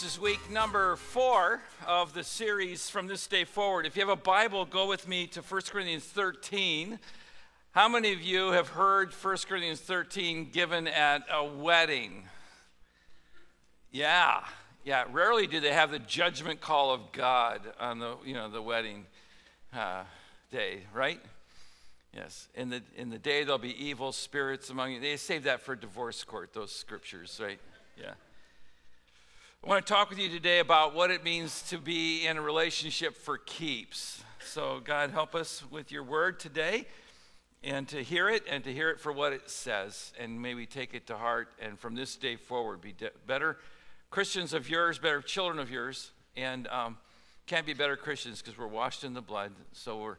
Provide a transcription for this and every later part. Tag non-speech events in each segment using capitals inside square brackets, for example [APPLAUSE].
This is week number four of the series from this day forward. If you have a Bible, go with me to 1 Corinthians 13. How many of you have heard 1 Corinthians 13 given at a wedding? Yeah, yeah. Rarely do they have the judgment call of God on the, you know, the wedding uh, day, right? Yes. In the, in the day there'll be evil spirits among you. They save that for divorce court, those scriptures, right? Yeah. I want to talk with you today about what it means to be in a relationship for keeps. So, God, help us with your word today and to hear it and to hear it for what it says. And may we take it to heart and from this day forward be better Christians of yours, better children of yours. And um, can't be better Christians because we're washed in the blood. So, we're,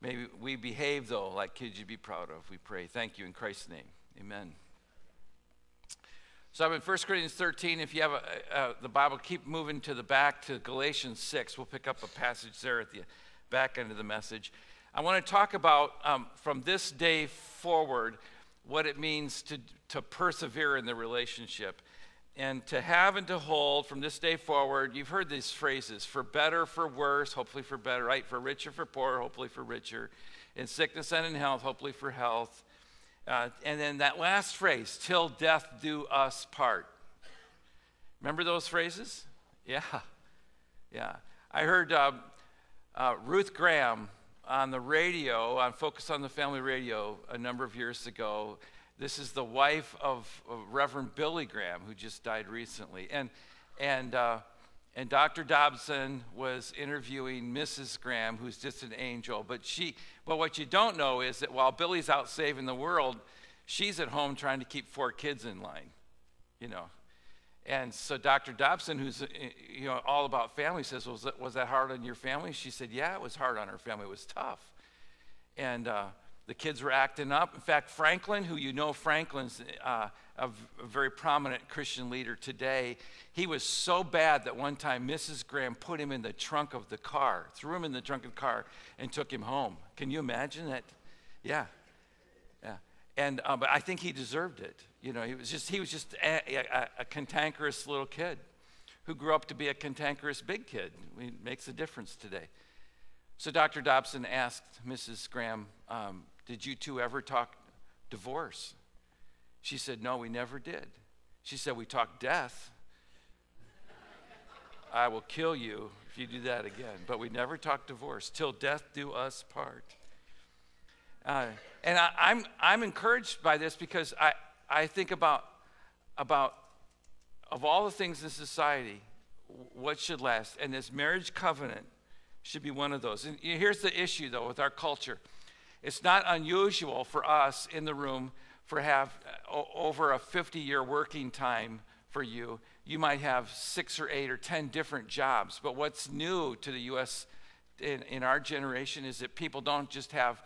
maybe we behave, though, like kids you'd be proud of. We pray. Thank you in Christ's name. Amen. So I'm in 1 Corinthians 13. If you have a, the Bible, keep moving to the back to Galatians 6. We'll pick up a passage there at the back end of the message. I want to talk about um, from this day forward what it means to, to persevere in the relationship and to have and to hold from this day forward. You've heard these phrases for better, for worse, hopefully for better, right? For richer, for poorer, hopefully for richer. In sickness and in health, hopefully for health uh, and then that last phrase, till death do us part. Remember those phrases? Yeah, yeah. I heard uh, uh, Ruth Graham on the radio, on Focus on the Family radio, a number of years ago. This is the wife of, of Reverend Billy Graham, who just died recently. And, and uh, and Dr. Dobson was interviewing Mrs. Graham, who's just an angel. But she, but what you don't know is that while Billy's out saving the world, she's at home trying to keep four kids in line, you know. And so Dr. Dobson, who's you know all about family, says, "Was that, was that hard on your family?" She said, "Yeah, it was hard on her family. It was tough." And uh, the kids were acting up. In fact, Franklin, who you know, Franklin's uh, a, a very prominent Christian leader today, he was so bad that one time Mrs. Graham put him in the trunk of the car, threw him in the trunk of the car, and took him home. Can you imagine that? Yeah, yeah. And uh, but I think he deserved it. You know, he was just he was just a, a, a cantankerous little kid who grew up to be a cantankerous big kid. It makes a difference today. So Dr. Dobson asked Mrs. Graham, um, did you two ever talk divorce? She said, No, we never did. She said, We talked death. I will kill you if you do that again. But we never talked divorce. Till death do us part. Uh, and I, I'm, I'm encouraged by this because I, I think about, about, of all the things in society, what should last? And this marriage covenant should be one of those. And here's the issue, though, with our culture it's not unusual for us in the room for have uh, over a 50 year working time for you. You might have six or eight or 10 different jobs. But what's new to the U.S. in, in our generation is that people don't just have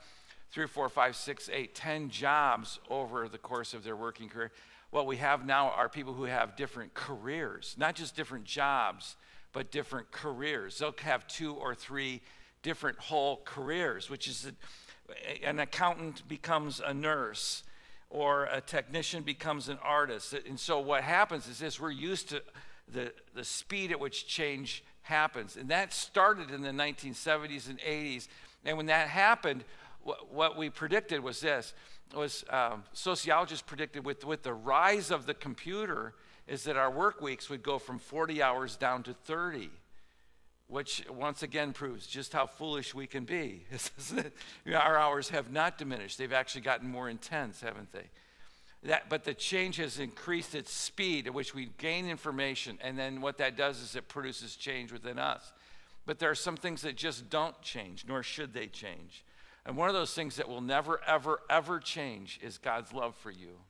three, four, five, six, eight, ten jobs over the course of their working career. What we have now are people who have different careers, not just different jobs, but different careers. They'll have two or three different whole careers, which is an accountant becomes a nurse or a technician becomes an artist. And so what happens is this we're used to the, the speed at which change happens. And that started in the 1970s and 80s. And when that happened, what, what we predicted was this was um, sociologists predicted with, with the rise of the computer is that our work weeks would go from 40 hours down to 30 which once again proves just how foolish we can be. [LAUGHS] Our hours have not diminished, they've actually gotten more intense, haven't they? That, but the change has increased its speed at which we gain information, and then what that does is it produces change within us. But there are some things that just don't change, nor should they change. And one of those things that will never, ever, ever change is God's love for you.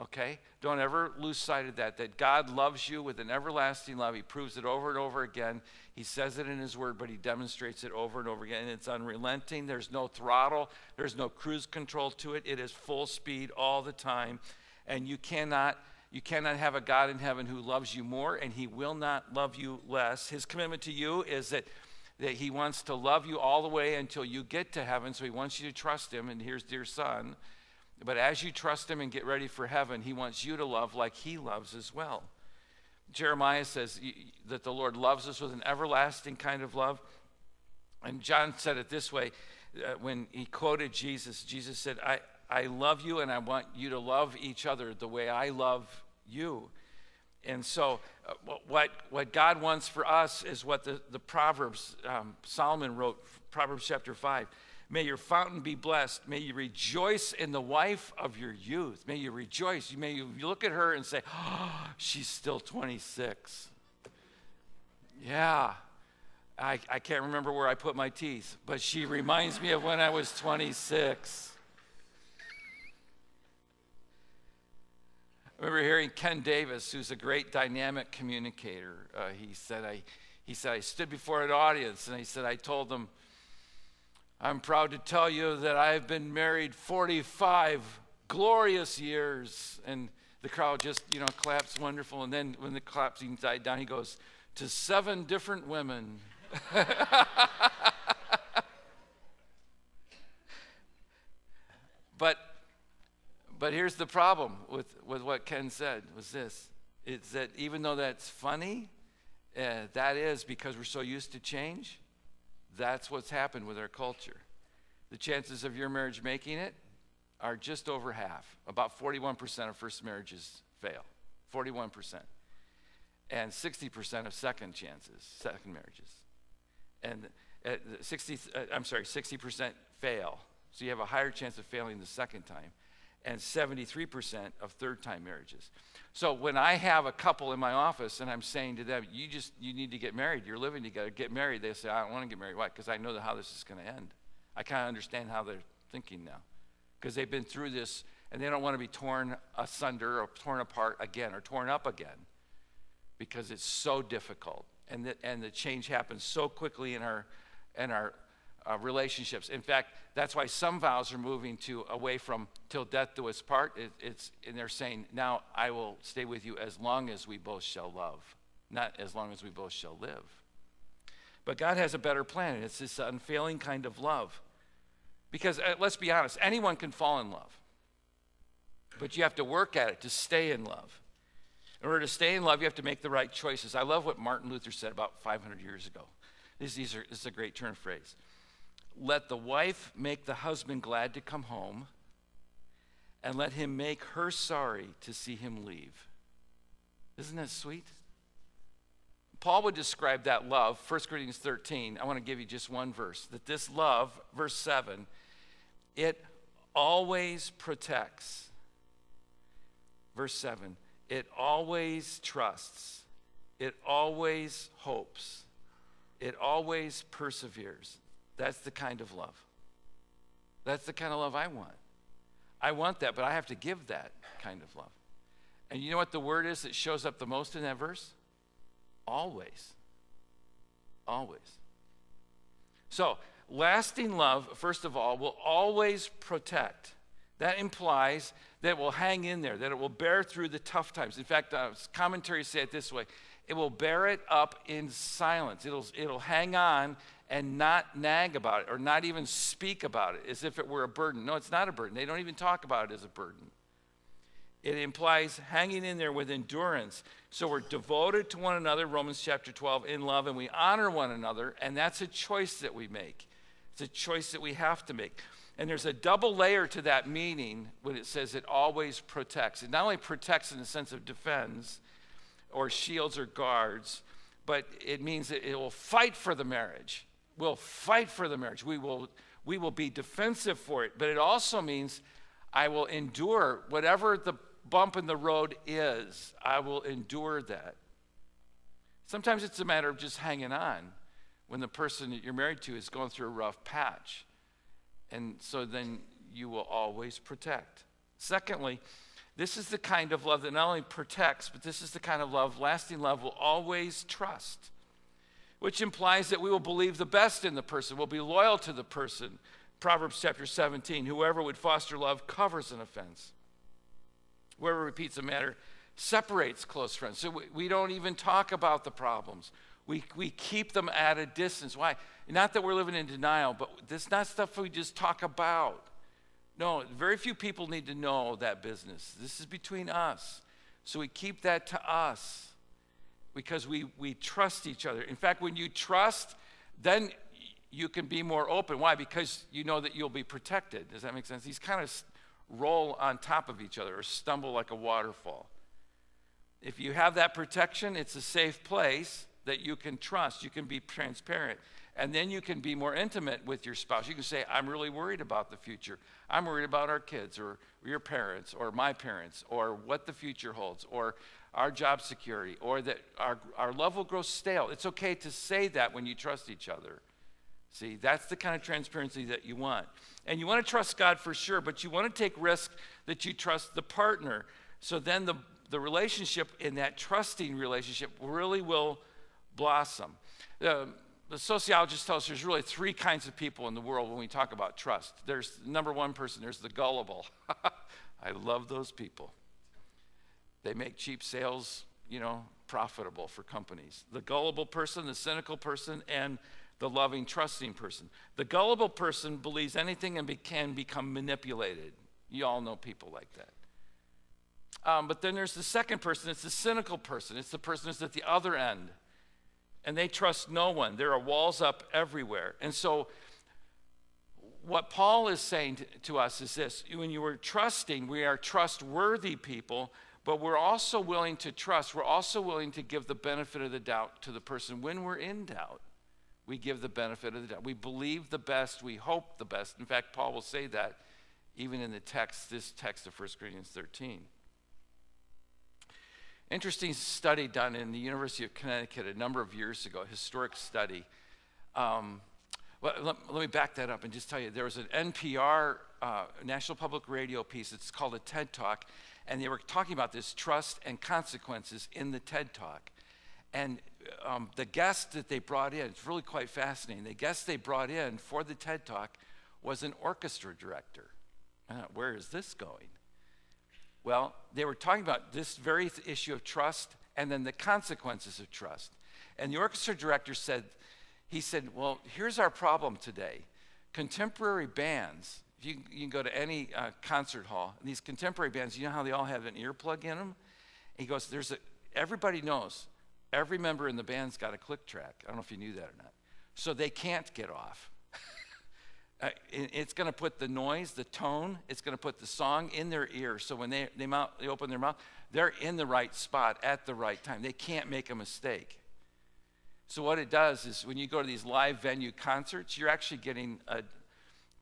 Okay? Don't ever lose sight of that, that God loves you with an everlasting love. He proves it over and over again. He says it in His Word, but He demonstrates it over and over again. And it's unrelenting. There's no throttle, there's no cruise control to it. It is full speed all the time. And you cannot. You cannot have a God in heaven who loves you more, and He will not love you less. His commitment to you is that, that He wants to love you all the way until you get to heaven. So He wants you to trust Him. And here's dear Son but as you trust Him and get ready for heaven, He wants you to love like He loves as well. Jeremiah says that the Lord loves us with an everlasting kind of love. And John said it this way uh, when he quoted Jesus. Jesus said, I, I love you and I want you to love each other the way I love you. And so, uh, what, what God wants for us is what the, the Proverbs, um, Solomon wrote, Proverbs chapter 5. May your fountain be blessed. May you rejoice in the wife of your youth. May you rejoice. May you look at her and say, oh, she's still 26. Yeah, I, I can't remember where I put my teeth, but she reminds me of when I was 26. I remember hearing Ken Davis, who's a great dynamic communicator. Uh, he said, I, he said, I stood before an audience and he said, I told them, I'm proud to tell you that I've been married 45 glorious years. And the crowd just, you know, claps wonderful. And then when the clapping died down, he goes, to seven different women. [LAUGHS] but but here's the problem with, with what Ken said was this. It's that even though that's funny, uh, that is because we're so used to change, that's what's happened with our culture. The chances of your marriage making it are just over half. About 41% of first marriages fail. 41%. And 60% of second chances, second marriages. And uh, 60, uh, I'm sorry, 60% fail. So you have a higher chance of failing the second time and 73% of third time marriages. So when I have a couple in my office and I'm saying to them, you just, you need to get married, you're living together, get married, they say, I don't want to get married. Why? Because I know how this is going to end. I kind of understand how they're thinking now. Because they've been through this and they don't want to be torn asunder or torn apart again or torn up again because it's so difficult. And the, and the change happens so quickly in our, in our uh, relationships. In fact, that's why some vows are moving to away from till death do us part. It, it's and they're saying now I will stay with you as long as we both shall love, not as long as we both shall live. But God has a better plan, and it's this unfailing kind of love. Because uh, let's be honest, anyone can fall in love, but you have to work at it to stay in love. In order to stay in love, you have to make the right choices. I love what Martin Luther said about 500 years ago. This, these are, this is a great turn phrase let the wife make the husband glad to come home, and let him make her sorry to see him leave. Isn't that sweet? Paul would describe that love, 1 Corinthians 13. I want to give you just one verse. That this love, verse 7, it always protects. Verse 7, it always trusts, it always hopes, it always perseveres. That's the kind of love. That's the kind of love I want. I want that, but I have to give that kind of love. And you know what the word is that shows up the most in that verse? Always. Always. So, lasting love, first of all, will always protect. That implies that it will hang in there, that it will bear through the tough times. In fact, uh, commentaries say it this way it will bear it up in silence, it'll, it'll hang on and not nag about it or not even speak about it as if it were a burden. No, it's not a burden. They don't even talk about it as a burden. It implies hanging in there with endurance. So we're devoted to one another, Romans chapter 12, in love, and we honor one another, and that's a choice that we make. It's a choice that we have to make. And there's a double layer to that meaning when it says it always protects. It not only protects in the sense of defends or shields or guards, but it means that it will fight for the marriage will fight for the marriage. We will, we will be defensive for it. But it also means I will endure whatever the bump in the road is, I will endure that. Sometimes it's a matter of just hanging on when the person that you're married to is going through a rough patch. And so then you will always protect. Secondly, this is the kind of love that not only protects, but this is the kind of love, lasting love, will always trust which implies that we will believe the best in the person, we'll be loyal to the person. Proverbs chapter 17 whoever would foster love covers an offense. Whoever repeats a matter separates close friends. So we, we don't even talk about the problems. We, we keep them at a distance. Why? Not that we're living in denial, but this is not stuff we just talk about. No, very few people need to know that business. This is between us. So we keep that to us. Because we, we trust each other. In fact, when you trust, then you can be more open. Why? Because you know that you'll be protected. Does that make sense? These kind of roll on top of each other or stumble like a waterfall. If you have that protection, it's a safe place that you can trust. You can be transparent. And then you can be more intimate with your spouse. You can say, I'm really worried about the future. I'm worried about our kids or your parents or my parents or what the future holds or our job security or that our, our love will grow stale. It's okay to say that when you trust each other. See, that's the kind of transparency that you want. And you want to trust God for sure, but you want to take risk that you trust the partner. So then the, the relationship in that trusting relationship really will blossom. the sociologists tell us there's really three kinds of people in the world when we talk about trust. There's number one person, there's the gullible. [LAUGHS] I love those people. They make cheap sales, you know, profitable for companies. The gullible person, the cynical person, and the loving, trusting person. The gullible person believes anything and be, can become manipulated. You all know people like that. Um, but then there's the second person, it's the cynical person. It's the person who's at the other end. And they trust no one. There are walls up everywhere. And so, what Paul is saying to, to us is this when you are trusting, we are trustworthy people, but we're also willing to trust. We're also willing to give the benefit of the doubt to the person when we're in doubt we give the benefit of the doubt. We believe the best, we hope the best. In fact, Paul will say that even in the text, this text of 1 Corinthians 13. Interesting study done in the University of Connecticut a number of years ago, historic study. Um, well, let, let, me back that up and just tell you there was an NPR, uh, National Public Radio piece, it's called a TED Talk, and they were talking about this trust and consequences in the TED Talk. And um, the guest that they brought in, it's really quite fascinating. The guest they brought in for the TED Talk was an orchestra director. Uh, where is this going? Well, they were talking about this very issue of trust and then the consequences of trust. And the orchestra director said, he said, well, here's our problem today. Contemporary bands, you, you can go to any uh, concert hall, these contemporary bands, you know how they all have an earplug in them? he goes, there's a, everybody knows Every member in the band's got a click track. I don't know if you knew that or not. So they can't get off. [LAUGHS] uh, it, it's going to put the noise, the tone, it's going to put the song in their ear. So when they, they, mouth, they open their mouth, they're in the right spot at the right time. They can't make a mistake. So what it does is when you go to these live venue concerts, you're actually getting a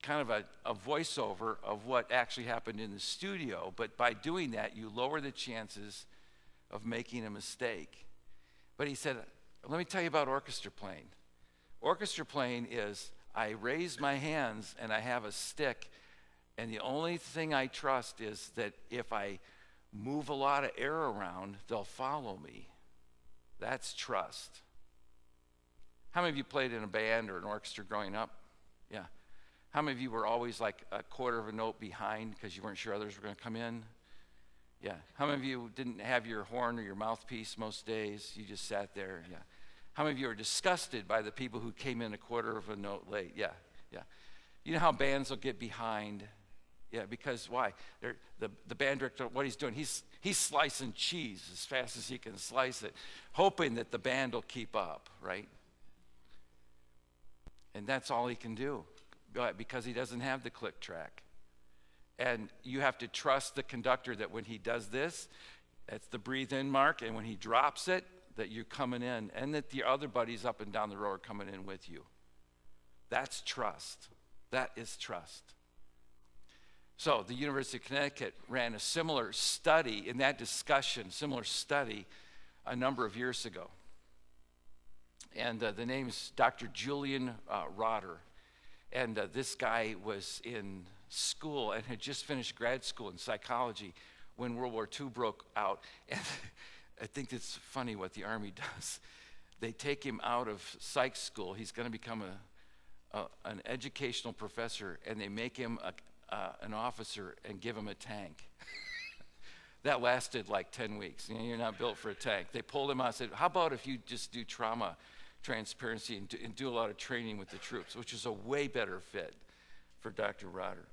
kind of a, a voiceover of what actually happened in the studio. But by doing that, you lower the chances of making a mistake. But he said, let me tell you about orchestra playing. Orchestra playing is I raise my hands and I have a stick, and the only thing I trust is that if I move a lot of air around, they'll follow me. That's trust. How many of you played in a band or an orchestra growing up? Yeah. How many of you were always like a quarter of a note behind because you weren't sure others were going to come in? Yeah. How many of you didn't have your horn or your mouthpiece most days? You just sat there? Yeah. How many of you are disgusted by the people who came in a quarter of a note late? Yeah. Yeah. You know how bands will get behind? Yeah, because why? They're, the, the band director, what he's doing, he's, he's slicing cheese as fast as he can slice it, hoping that the band will keep up, right? And that's all he can do because he doesn't have the click track. And you have to trust the conductor that when he does this, that's the breathe in mark, and when he drops it, that you're coming in, and that the other buddies up and down the row are coming in with you. That's trust. That is trust. So, the University of Connecticut ran a similar study in that discussion, similar study, a number of years ago. And uh, the name is Dr. Julian uh, Rotter. And uh, this guy was in school and had just finished grad school in psychology when World War II broke out. [LAUGHS] And I think it's funny what the Army [LAUGHS] does. They take him out of psych school. He's going to become a, a, an educational professor, and they make him a, uh, an officer and give him a tank. [LAUGHS] that lasted like 10 weeks. You know, you're not built for a tank. They pulled him out and said, How about if you just do trauma transparency and do, and do a lot of training with the troops, which is a way better fit for Dr. Rotter.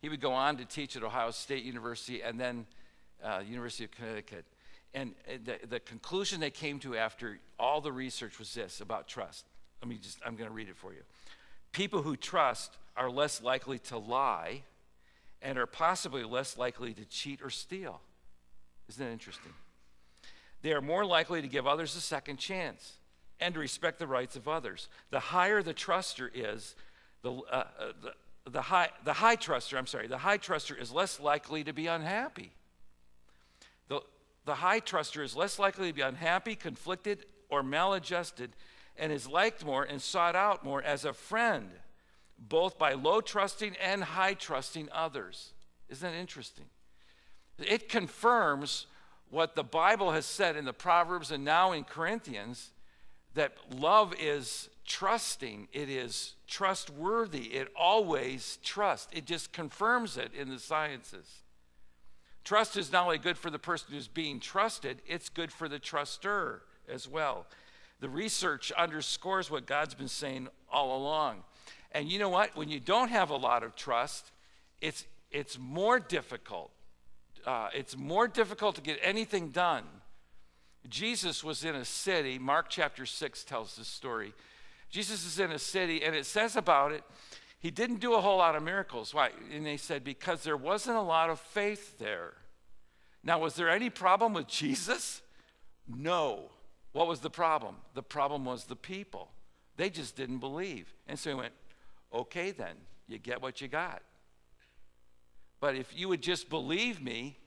He would go on to teach at Ohio State University and then uh, University of Connecticut. and the, the conclusion they came to after all the research was this about trust. Let me just, I'm going to read it for you. People who trust are less likely to lie and are possibly less likely to cheat or steal. Isn't that interesting? They are more likely to give others a second chance and to respect the rights of others. The higher the truster is, the, uh, uh, the, the, high, the high truster, I'm sorry, the high truster is less likely to be unhappy. The, the high truster is less likely to be unhappy, conflicted, or maladjusted, and is liked more and sought out more as a friend, both by low trusting and high trusting others. Isn't that interesting? It confirms what the Bible has said in the Proverbs and now in Corinthians that love is trusting, it is trustworthy, it always trusts. It just confirms it in the sciences. Trust is not only good for the person who's being trusted, it's good for the truster as well. The research underscores what God's been saying all along. And you know what? When you don't have a lot of trust, it's, it's more difficult. Uh, it's more difficult to get anything done. Jesus was in a city, Mark chapter 6 tells this story. Jesus is in a city, and it says about it, he didn't do a whole lot of miracles. Why? And they said, because there wasn't a lot of faith there. Now, was there any problem with Jesus? No. What was the problem? The problem was the people. They just didn't believe. And so he went, okay, then, you get what you got. But if you would just believe me,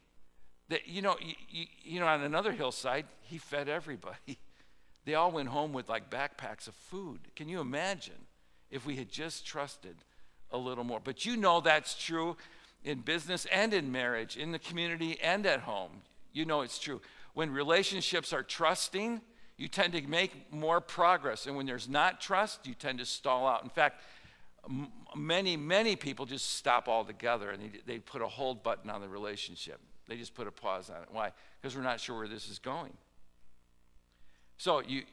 that, you know, you, you, know, on another hillside, he fed everybody. [LAUGHS] They all went home with like backpacks of food. Can you imagine if we had just trusted a little more? But you know that's true in business and in marriage, in the community and at home. You know it's true. When relationships are trusting, you tend to make more progress. And when there's not trust, you tend to stall out. In fact, many, many people just stop altogether and they, they put a hold button on the relationship. They just put a pause on it. Why? Because we're not sure where this is going. So you,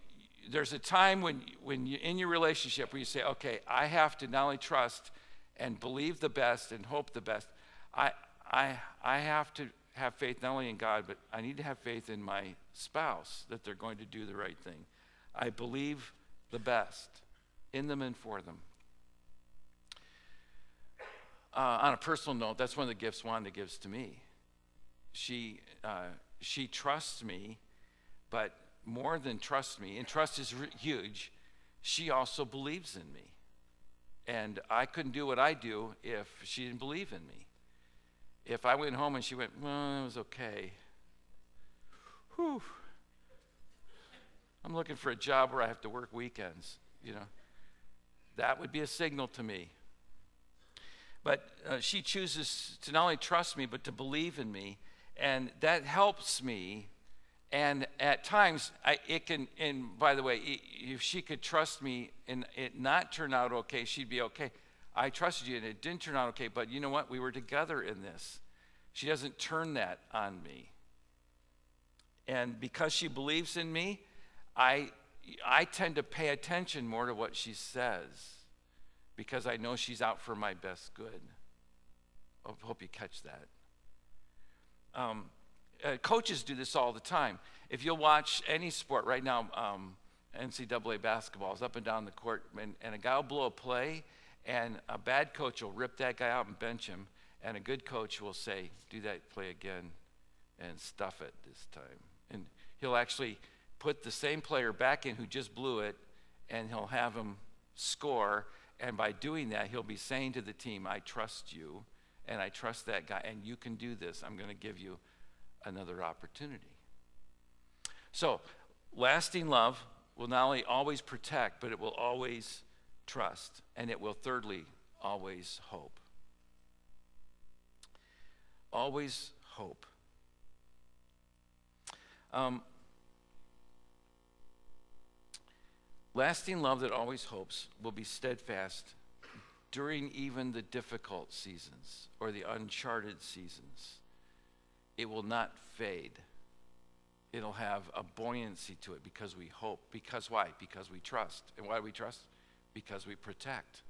there's a time when, when you in your relationship where you say, okay, I have to not only trust and believe the best and hope the best, I, I, I have to have faith not only in God, but I need to have faith in my spouse that they're going to do the right thing. I believe the best in them and for them. Uh, on a personal note, that's one of the gifts Wanda gives to me. She, uh, she trusts me, but more than trust me, and trust is huge, she also believes in me. And I couldn't do what I do if she didn't believe in me. If I went home and she went, well, it was okay. Whew. I'm looking for a job where I have to work weekends, you know. That would be a signal to me. But uh, she chooses to not only trust me, but to believe in me. And that helps me. And at times, I, it can, and by the way, if she could trust me and it not turn out okay, she'd be okay. I trusted you and it didn't turn out okay, but you know what? We were together in this. She doesn't turn that on me. And because she believes in me, I, I tend to pay attention more to what she says because I know she's out for my best good. I hope you catch that. Um, uh, coaches do this all the time. If you'll watch any sport right now, um, NCAA basketball is up and down the court, and, and a guy will blow a play, and a bad coach will rip that guy out and bench him, and a good coach will say, Do that play again and stuff it this time. And he'll actually put the same player back in who just blew it, and he'll have him score. And by doing that, he'll be saying to the team, I trust you, and I trust that guy, and you can do this. I'm going to give you another opportunity. So, lasting love will not only always protect, but it will always trust, and it will, thirdly, always hope. Always hope. Um, lasting love that always hopes will be steadfast during even the difficult seasons or the uncharted seasons. It will not fade. It'll have a buoyancy to it because we hope. Because why? Because we trust. And why do we trust? because we protect.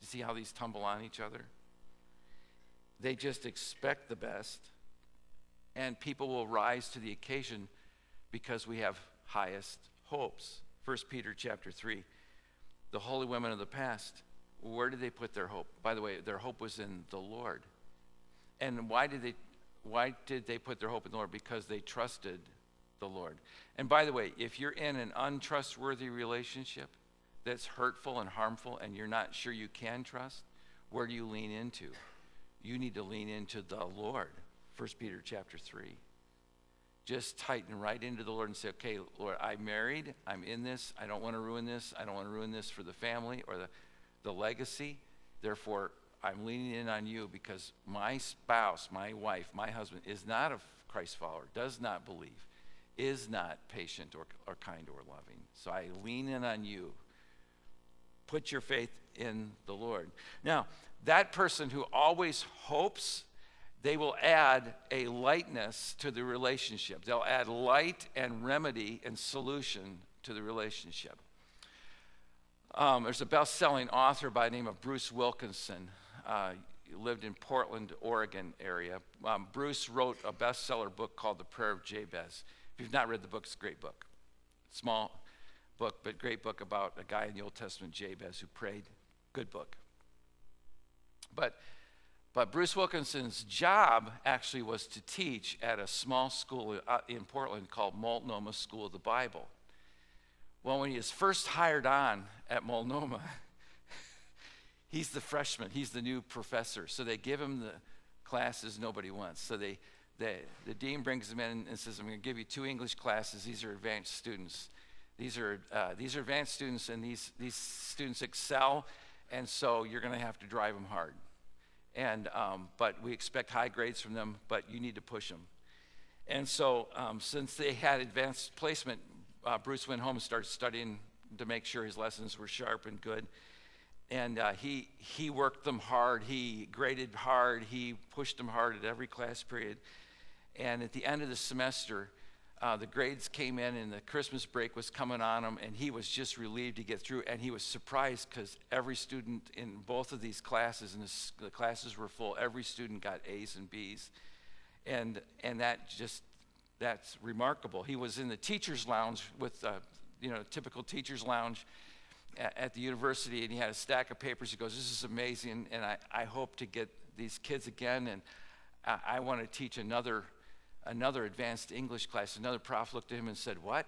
You see how these tumble on each other? They just expect the best and people will rise to the occasion because we have highest hopes. 1 Peter chapter 3. The holy women of the past, where did they put their hope? By the way, their hope was in the Lord. And why did they why did they put their hope in the Lord? Because they trusted the Lord. And by the way, if you're in an untrustworthy relationship that's hurtful and harmful and you're not sure you can trust, where do you lean into? You need to lean into the Lord. 1 Peter chapter 3. Just tighten right into the Lord and say, okay, Lord, I'm married. I'm in this. I don't want to ruin this. I don't want to ruin this for the family or the, the legacy. Therefore, I'm leaning in on you because my spouse, my wife, my husband is not a Christ follower, does not believe, is not patient or, or kind or loving. So I lean in on you. Put your faith in the Lord. Now, that person who always hopes, they will add a lightness to the relationship. They'll add light and remedy and solution to the relationship. Um, there's a best selling author by the name of Bruce Wilkinson. Uh, lived in Portland, Oregon area. Um, Bruce wrote a bestseller book called The Prayer of Jabez. If you've not read the book, it's a great book. Small book, but great book about a guy in the Old Testament, Jabez, who prayed. Good book. But, but Bruce Wilkinson's job actually was to teach at a small school uh, in Portland called Multnomah School of the Bible. Well, when he was first hired on at Multnomah, [LAUGHS] he's the freshman, he's the new professor. So they give him the classes nobody wants. So they, they the dean brings him in and says, I'm going to give you two English classes. These are advanced students. These are, uh, these are advanced students, and these, these students excel and so you're going to have to drive them hard. And, um, but we expect high grades from them, but you need to push them. And so, um, since they had advanced placement, uh, Bruce went home and started studying to make sure his lessons were sharp and good. And uh, he, he worked them hard, he graded hard, he pushed them hard at every class period. And at the end of the semester, uh, the grades came in and the Christmas break was coming on him, and he was just relieved to get through. And he was surprised because every student in both of these classes, and the classes were full, every student got A's and B's. And, and that just, that's remarkable. He was in the teacher's lounge with, uh, you know, typical teacher's lounge at, at, the university, and he had a stack of papers. He goes, This is amazing, and I, I hope to get these kids again, and I, I want to teach another another advanced English class. Another prof looked at him and said, What?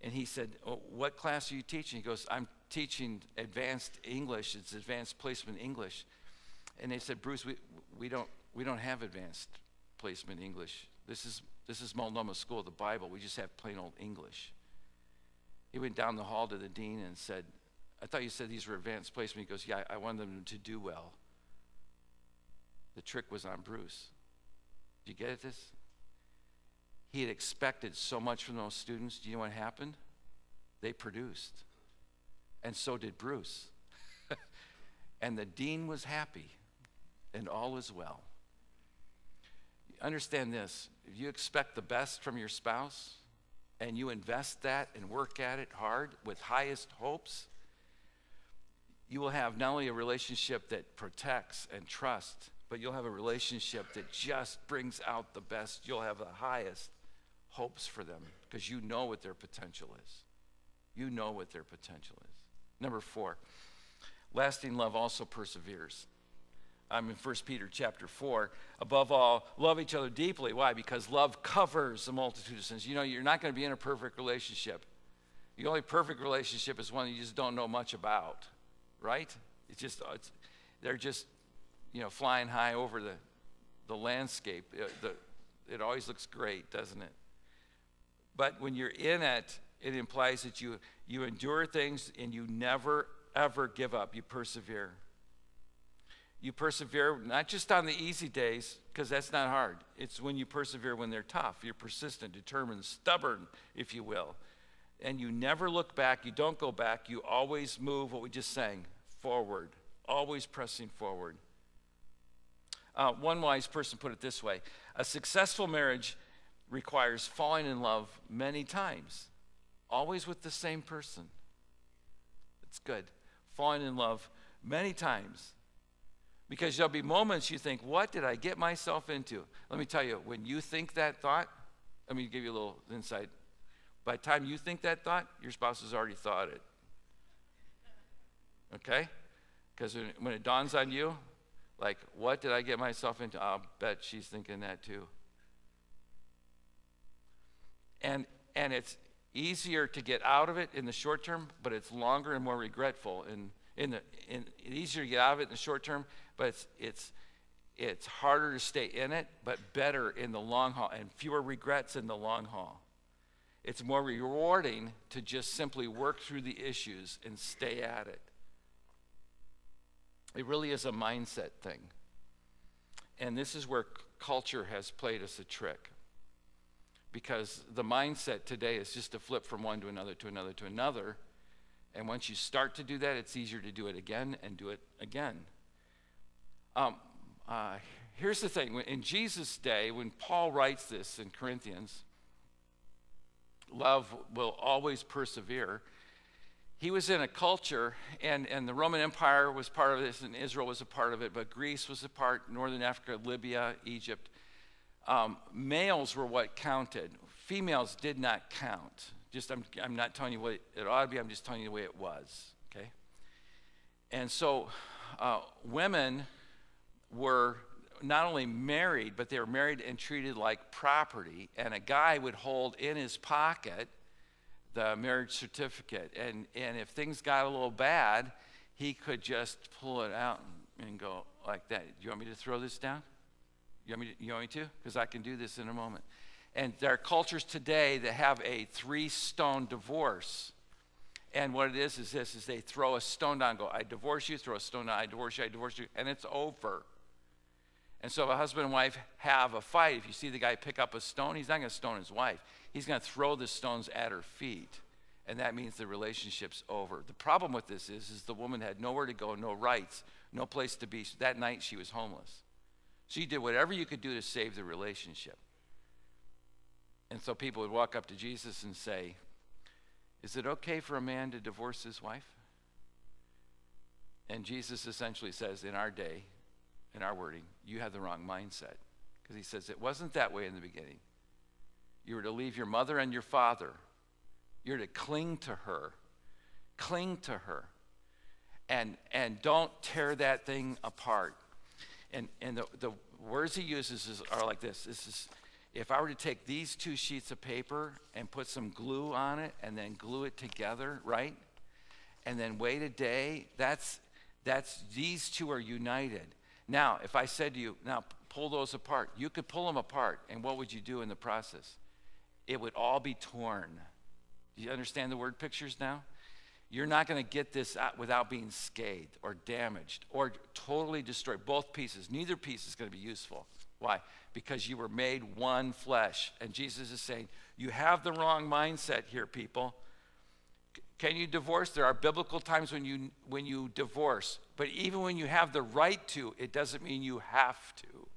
And he said, oh, What class are you teaching? He goes, I'm teaching advanced English. It's advanced placement English. And they said, Bruce, we, we, don't, we don't have advanced placement English. This is, this is Multnomah School of the Bible. We just have plain old English. He went down the hall to the dean and said, I thought you said these were advanced placement. He goes, Yeah, I want them to do well. The trick was on Bruce. Did you get this? He had expected so much from those students. Do you know what happened? They produced. And so did Bruce. [LAUGHS] and the dean was happy, and all is well. Understand this if you expect the best from your spouse, and you invest that and work at it hard with highest hopes, you will have not only a relationship that protects and trusts, but you'll have a relationship that just brings out the best. You'll have the highest hopes for them because you know what their potential is. You know what their potential is. Number four, lasting love also perseveres. I'm in 1 Peter chapter 4. Above all, love each other deeply. Why? Because love covers a multitude of sins. You know, you're not going to be in a perfect relationship. The only perfect relationship is one you just don't know much about, right? It's just, uh, it's, they're just, you know, flying high over the, the landscape. It, the, it always looks great, doesn't it? But when you're in it, it implies that you, you endure things and you never, ever give up. You persevere. You persevere not just on the easy days, because that's not hard. It's when you persevere when they're tough. You're persistent, determined, stubborn, if you will. And you never look back. You don't go back. You always move, what we just sang, forward, always pressing forward. Uh, one wise person put it this way A successful marriage requires falling in love many times, always with the same person. It's good. Falling in love many times, Because there'll be moments you think, what did I get myself into? Let me tell you, when you think that thought, let me give you a little insight. By the time you think that thought, your spouse has already thought it. Okay? Because when it dawns on you, like, what did I get myself into? I'll bet she's thinking that too. And, and it's easier to get out of it in the short term, but it's longer and more regretful. And in the, in, it's easier to get out of it in the short term, but it's, it's, it's harder to stay in it, but better in the long haul and fewer regrets in the long haul. It's more rewarding to just simply work through the issues and stay at it. It really is a mindset thing. And this is where culture has played us a trick. Because the mindset today is just to flip from one to another to another to another. And once you start to do that, it's easier to do it again and do it again. Um, uh, here's the thing in Jesus' day, when Paul writes this in Corinthians, love will always persevere. He was in a culture, and, and the Roman Empire was part of this, and Israel was a part of it, but Greece was a part, Northern Africa, Libya, Egypt. Um, males were what counted, females did not count. Just, I'm, I'm not telling you what it ought to be, I'm just telling you the way it was, okay? And so, uh, women were not only married, but they were married and treated like property. And a guy would hold in his pocket the marriage certificate. And, and if things got a little bad, he could just pull it out and, and go like that. Do you want me to throw this down? You want me to? You want me to? Because I can do this in a moment. And there are cultures today that have a three-stone divorce. And what it is is this: is they throw a stone down, go, I divorce you, throw a stone down, I divorce you, I divorce you, and it's over. And so if a husband and wife have a fight, if you see the guy pick up a stone, he's not going to stone his wife. He's going to throw the stones at her feet. And that means the relationship's over. The problem with this is, is the woman had nowhere to go, no rights, no place to be. That night she was homeless. She did whatever you could do to save the relationship. And so people would walk up to Jesus and say, Is it okay for a man to divorce his wife? And Jesus essentially says, In our day, in our wording, you have the wrong mindset. Because he says it wasn't that way in the beginning. You were to leave your mother and your father. You're to cling to her. Cling to her. And, and don't tear that thing apart. And, and the, the words he uses is, are like this. This is, if I were to take these two sheets of paper and put some glue on it and then glue it together, right? And then wait a day, that's, that's these two are united. Now, if I said to you, now pull those apart, you could pull them apart, and what would you do in the process? It would all be torn. Do you understand the word pictures now? You're not going to get this out without being scathed or damaged or totally destroyed. Both pieces. Neither piece is going to be useful. Why? Because you were made one flesh. And Jesus is saying, You have the wrong mindset here, people. Can you divorce? There are biblical times when you, when you divorce. But even when you have the right to, it doesn't mean you have to.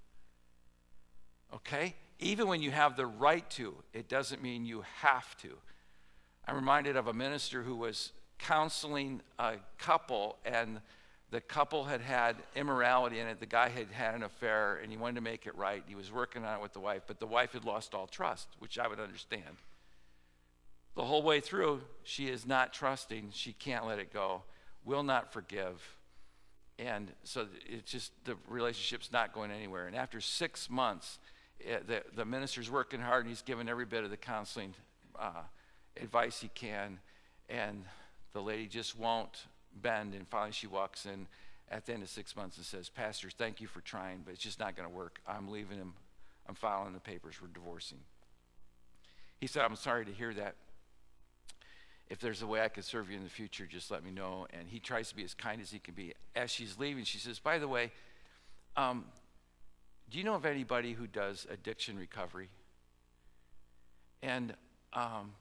Okay? Even when you have the right to, it doesn't mean you have to. I'm reminded of a minister who was counseling a couple, and the couple had had immorality in it. The guy had had an affair, and he wanted to make it right. He was working on it with the wife, but the wife had lost all trust, which I would understand. The whole way through, she is not trusting. She can't let it go, will not forgive. And so it's just the relationship's not going anywhere. And after six months, it, eh, the, the minister's working hard and he's given every bit of the counseling uh, advice he can. And the lady just won't bend. And finally, she walks in at the end of six months and says, Pastor, thank you for trying, but it's just not going to work. I'm leaving him. I'm filing the papers. We're divorcing. He said, I'm sorry to hear that if there's a way I could serve you in the future, just let me know. And he tries to be as kind as he can be. As she's leaving, she says, By the way, um, do you know of anybody who does addiction recovery? And um,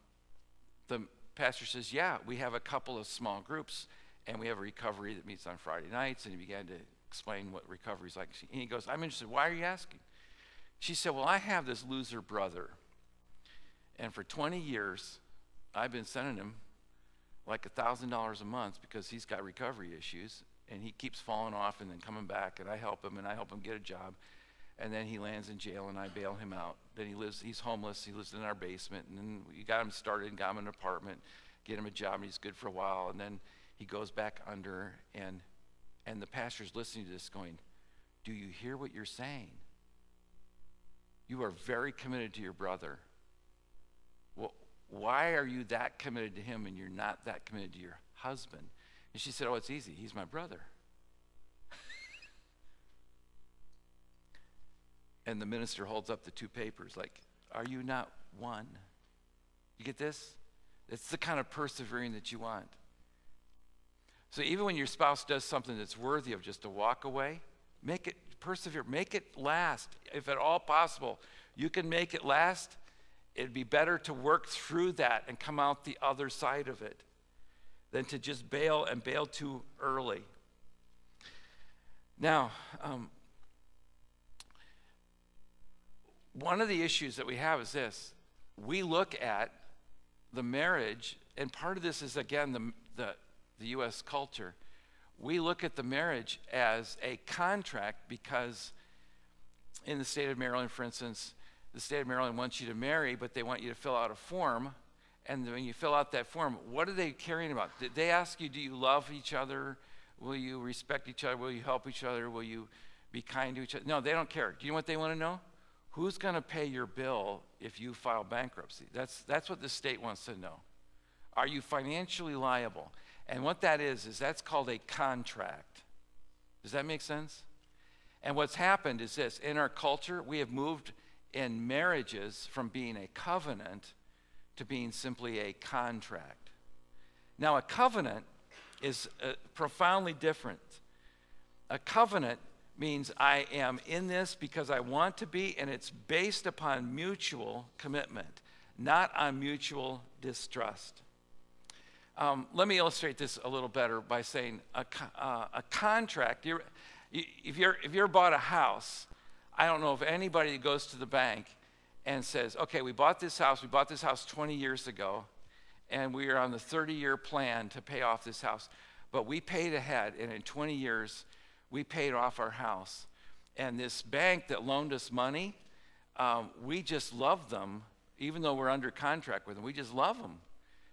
the pastor says, Yeah, we have a couple of small groups, and we have a recovery that meets on Friday nights. And he began to explain what recovery is like. And he goes, I'm interested. Why are you asking? She said, Well, I have this loser brother. And for 20 years, I've been sending him like $1,000 a month because he's got recovery issues. and he keeps falling off and then coming back, and I help him, and I help him get a job. And then he lands in jail, and I bail him out. Then he lives, he's homeless, he lives in our basement, and then we got him started and got him an apartment, get him a job, and he's good for a while. And then he goes back under, and, and the pastor's listening to this going, Do you hear what you're saying? You are very committed to your brother. Why are you that committed to him and you're not that committed to your husband? And she said, Oh, it's easy. He's my brother. [LAUGHS] and the minister holds up the two papers, like, Are you not one? You get this? It's the kind of persevering that you want. So even when your spouse does something that's worthy of just a walk away, make it persevere, make it last. If at all possible, you can make it last. It'd be better to work through that and come out the other side of it than to just bail and bail too early. Now, um, one of the issues that we have is this we look at the marriage, and part of this is again the, the, the U.S. culture. We look at the marriage as a contract because in the state of Maryland, for instance, the state of Maryland wants you to marry, but they want you to fill out a form. And when you fill out that form, what are they caring about? Did they ask you, do you love each other? Will you respect each other? Will you help each other? Will you be kind to each other? No, they don't care. Do you know what they want to know? Who's going to pay your bill if you file bankruptcy? That's, that's what the state wants to know. Are you financially liable? And what that is, is that's called a contract. Does that make sense? And what's happened is this in our culture, we have moved in marriages from being a covenant to being simply a contract. Now, a covenant is uh, profoundly different. A covenant means I am in this because I want to be, and it's based upon mutual commitment, not on mutual distrust. Um, let me illustrate this a little better by saying a, uh, a contract. You're, if, you're, if you're bought a house, I don't know if anybody goes to the bank and says, okay, we bought this house, we bought this house 20 years ago, and we are on the 30 year plan to pay off this house. But we paid ahead, and in 20 years, we paid off our house. And this bank that loaned us money, um, we just love them, even though we're under contract with them. We just love them.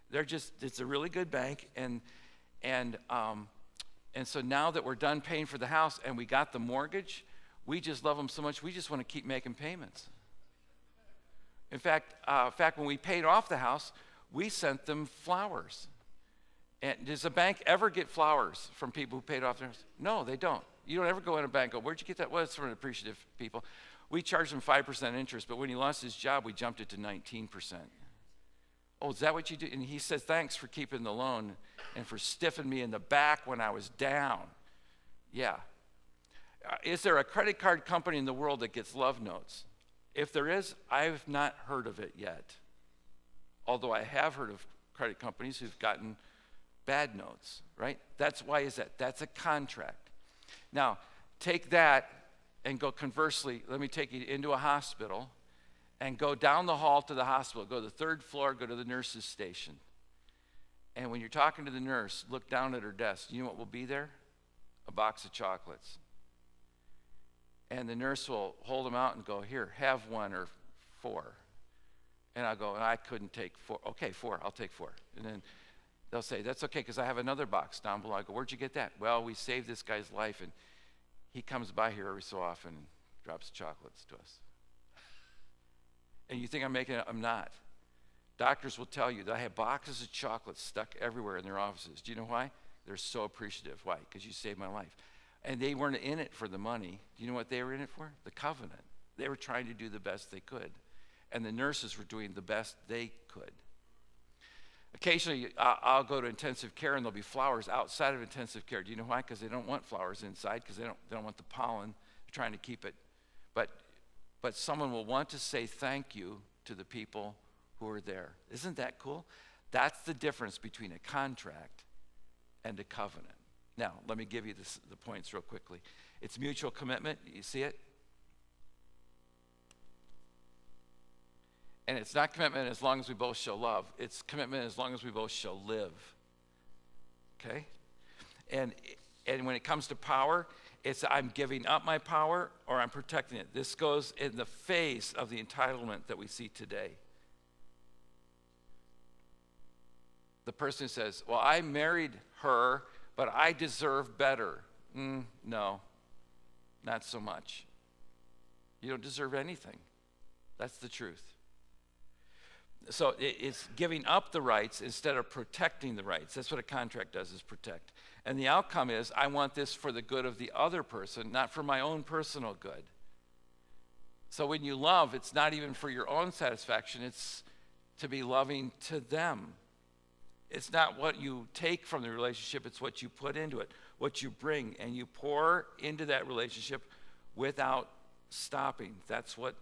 They're just, it's a really good bank. And, and, um, and so now that we're done paying for the house and we got the mortgage, we just love them so much, we just want to keep making payments. In fact, uh, in fact, when we paid off the house, we sent them flowers. And does a bank ever get flowers from people who paid off their house? No, they don't. You don't ever go in a bank go, where'd you get that? Well, it's from appreciative people. We charged him 5% interest, but when he lost his job, we jumped it to 19%. Oh, is that what you do? And he says, thanks for keeping the loan and for stiffing me in the back when I was down. Yeah. Uh, is there a credit card company in the world that gets love notes? If there is, I've not heard of it yet. Although I have heard of credit companies who've gotten bad notes, right? That's why is that? That's a contract. Now, take that and go conversely, let me take you into a hospital and go down the hall to the hospital, go to the third floor, go to the nurse's station. And when you're talking to the nurse, look down at her desk. You know what will be there? A box of chocolates. And the nurse will hold them out and go, Here, have one or four. And I'll go, I couldn't take four. Okay, four, I'll take four. And then they'll say, That's okay, because I have another box down below. I go, Where'd you get that? Well, we saved this guy's life, and he comes by here every so often and drops chocolates to us. And you think I'm making it? I'm not. Doctors will tell you that I have boxes of chocolates stuck everywhere in their offices. Do you know why? They're so appreciative. Why? Because you saved my life. And they weren't in it for the money. Do you know what they were in it for? The covenant. They were trying to do the best they could. And the nurses were doing the best they could. Occasionally, I'll go to intensive care and there'll be flowers outside of intensive care. Do you know why? Because they don't want flowers inside because they don't, they don't want the pollen. They're trying to keep it. But, but someone will want to say thank you to the people who are there. Isn't that cool? That's the difference between a contract and a covenant. Now, let me give you this, the points real quickly. It's mutual commitment. You see it? And it's not commitment as long as we both show love, it's commitment as long as we both shall live. Okay? And, And when it comes to power, it's I'm giving up my power or I'm protecting it. This goes in the face of the entitlement that we see today. The person says, Well, I married her, but I deserve better. Mm, no, not so much. You don't deserve anything. That's the truth. So it's giving up the rights instead of protecting the rights. That's what a contract does is protect. And the outcome is I want this for the good of the other person, not for my own personal good. So when you love, it's not even for your own satisfaction, it's to be loving to them. It's not what you take from the relationship, it's what you put into it, what you bring, and you pour into that relationship without stopping. That's what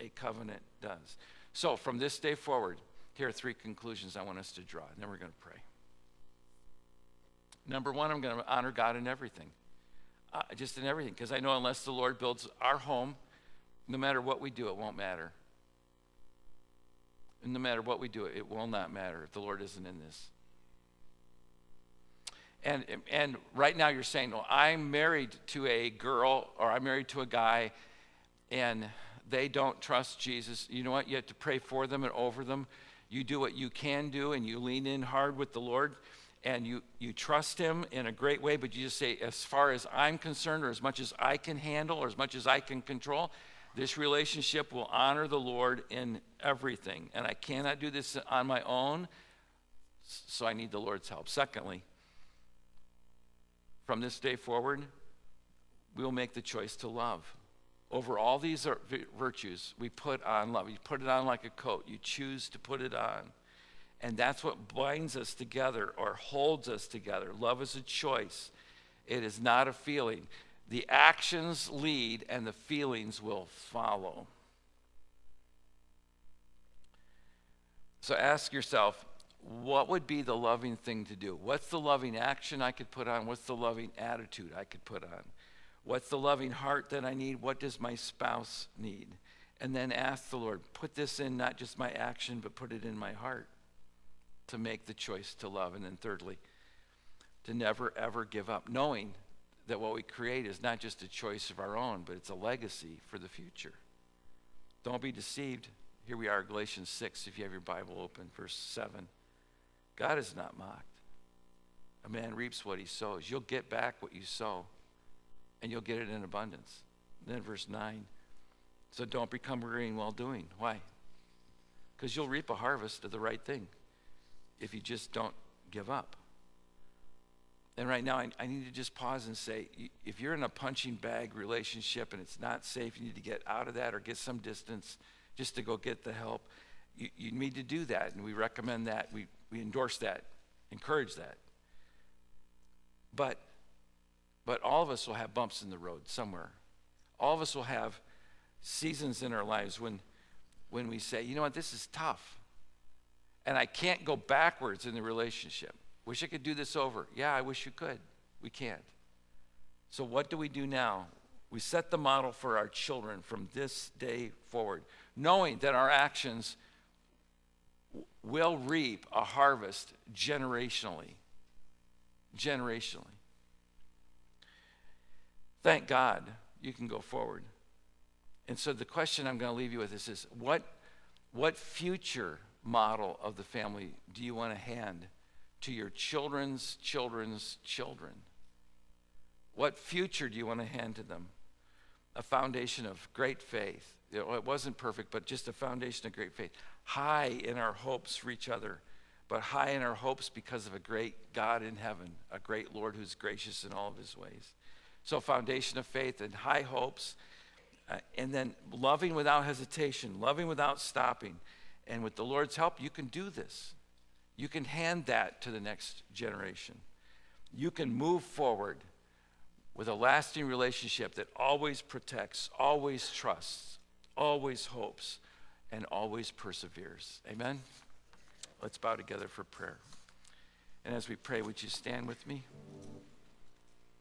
a covenant does. So, from this day forward, here are three conclusions I want us to draw, and then we're going to pray. Number one, I'm going to honor God in everything, uh, just in everything, because I know unless the Lord builds our home, no matter what we do, it won't matter. No matter what we do, it will not matter if the Lord isn't in this. And, and right now you're saying, well, I'm married to a girl or I'm married to a guy and they don't trust Jesus. You know what? You have to pray for them and over them. You do what you can do and you lean in hard with the Lord and you, you trust Him in a great way, but you just say, as far as I'm concerned, or as much as I can handle, or as much as I can control, this relationship will honor the Lord in everything. And I cannot do this on my own, so I need the Lord's help. Secondly, from this day forward, we will make the choice to love. Over all these virtues, we put on love. You put it on like a coat, you choose to put it on. And that's what binds us together or holds us together. Love is a choice, it is not a feeling. The actions lead, and the feelings will follow. So ask yourself what would be the loving thing to do? What's the loving action I could put on? What's the loving attitude I could put on? What's the loving heart that I need? What does my spouse need? And then ask the Lord, put this in not just my action, but put it in my heart to make the choice to love. And then, thirdly, to never ever give up, knowing that what we create is not just a choice of our own, but it's a legacy for the future. Don't be deceived. Here we are, Galatians 6, if you have your Bible open, verse 7. God is not mocked. A man reaps what he sows. You'll get back what you sow, and you'll get it in abundance. then, verse 9. So don't become weary in well doing. Why? Because you'll reap a harvest of the right thing if you just don't give up. And right now, I, I, need to just pause and say if you're in a punching bag relationship and it's not safe, you need to get out of that or get some distance just to go get the help. You, you need to do that, and we recommend that. We, we endorse that, encourage that. But, but all of us will have bumps in the road somewhere. All of us will have seasons in our lives when, when we say, you know what, this is tough. And I can't go backwards in the relationship. Wish I could do this over. Yeah, I wish you could. We can't. So, what do we do now? We set the model for our children from this day forward, knowing that our actions will reap a harvest generationally. Generationally. Thank God you can go forward. And so the question I'm going to leave you with is this what, what future model of the family do you want to hand to your children's children's children? What future do you want to hand to them? A foundation of great faith. It wasn't perfect, but just a foundation of great faith high in our hopes for each other, but high in our hopes because of a great God in heaven, a great Lord who's gracious in all of his ways. So, foundation of faith and high hopes, uh, and then loving without hesitation, loving without stopping. And with the Lord's help, you can do this. You can hand that to the next generation. You can move forward with a lasting relationship that always protects, always trusts, always hopes, and always perseveres. Amen? Let's bow together for prayer. And as we pray, would you stand with me?